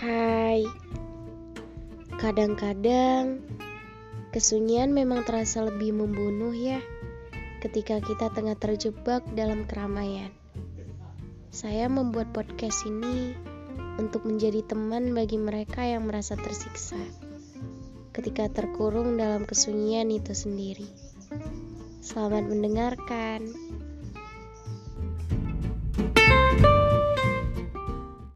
Hai. Kadang-kadang kesunyian memang terasa lebih membunuh ya ketika kita tengah terjebak dalam keramaian. Saya membuat podcast ini untuk menjadi teman bagi mereka yang merasa tersiksa ketika terkurung dalam kesunyian itu sendiri. Selamat mendengarkan.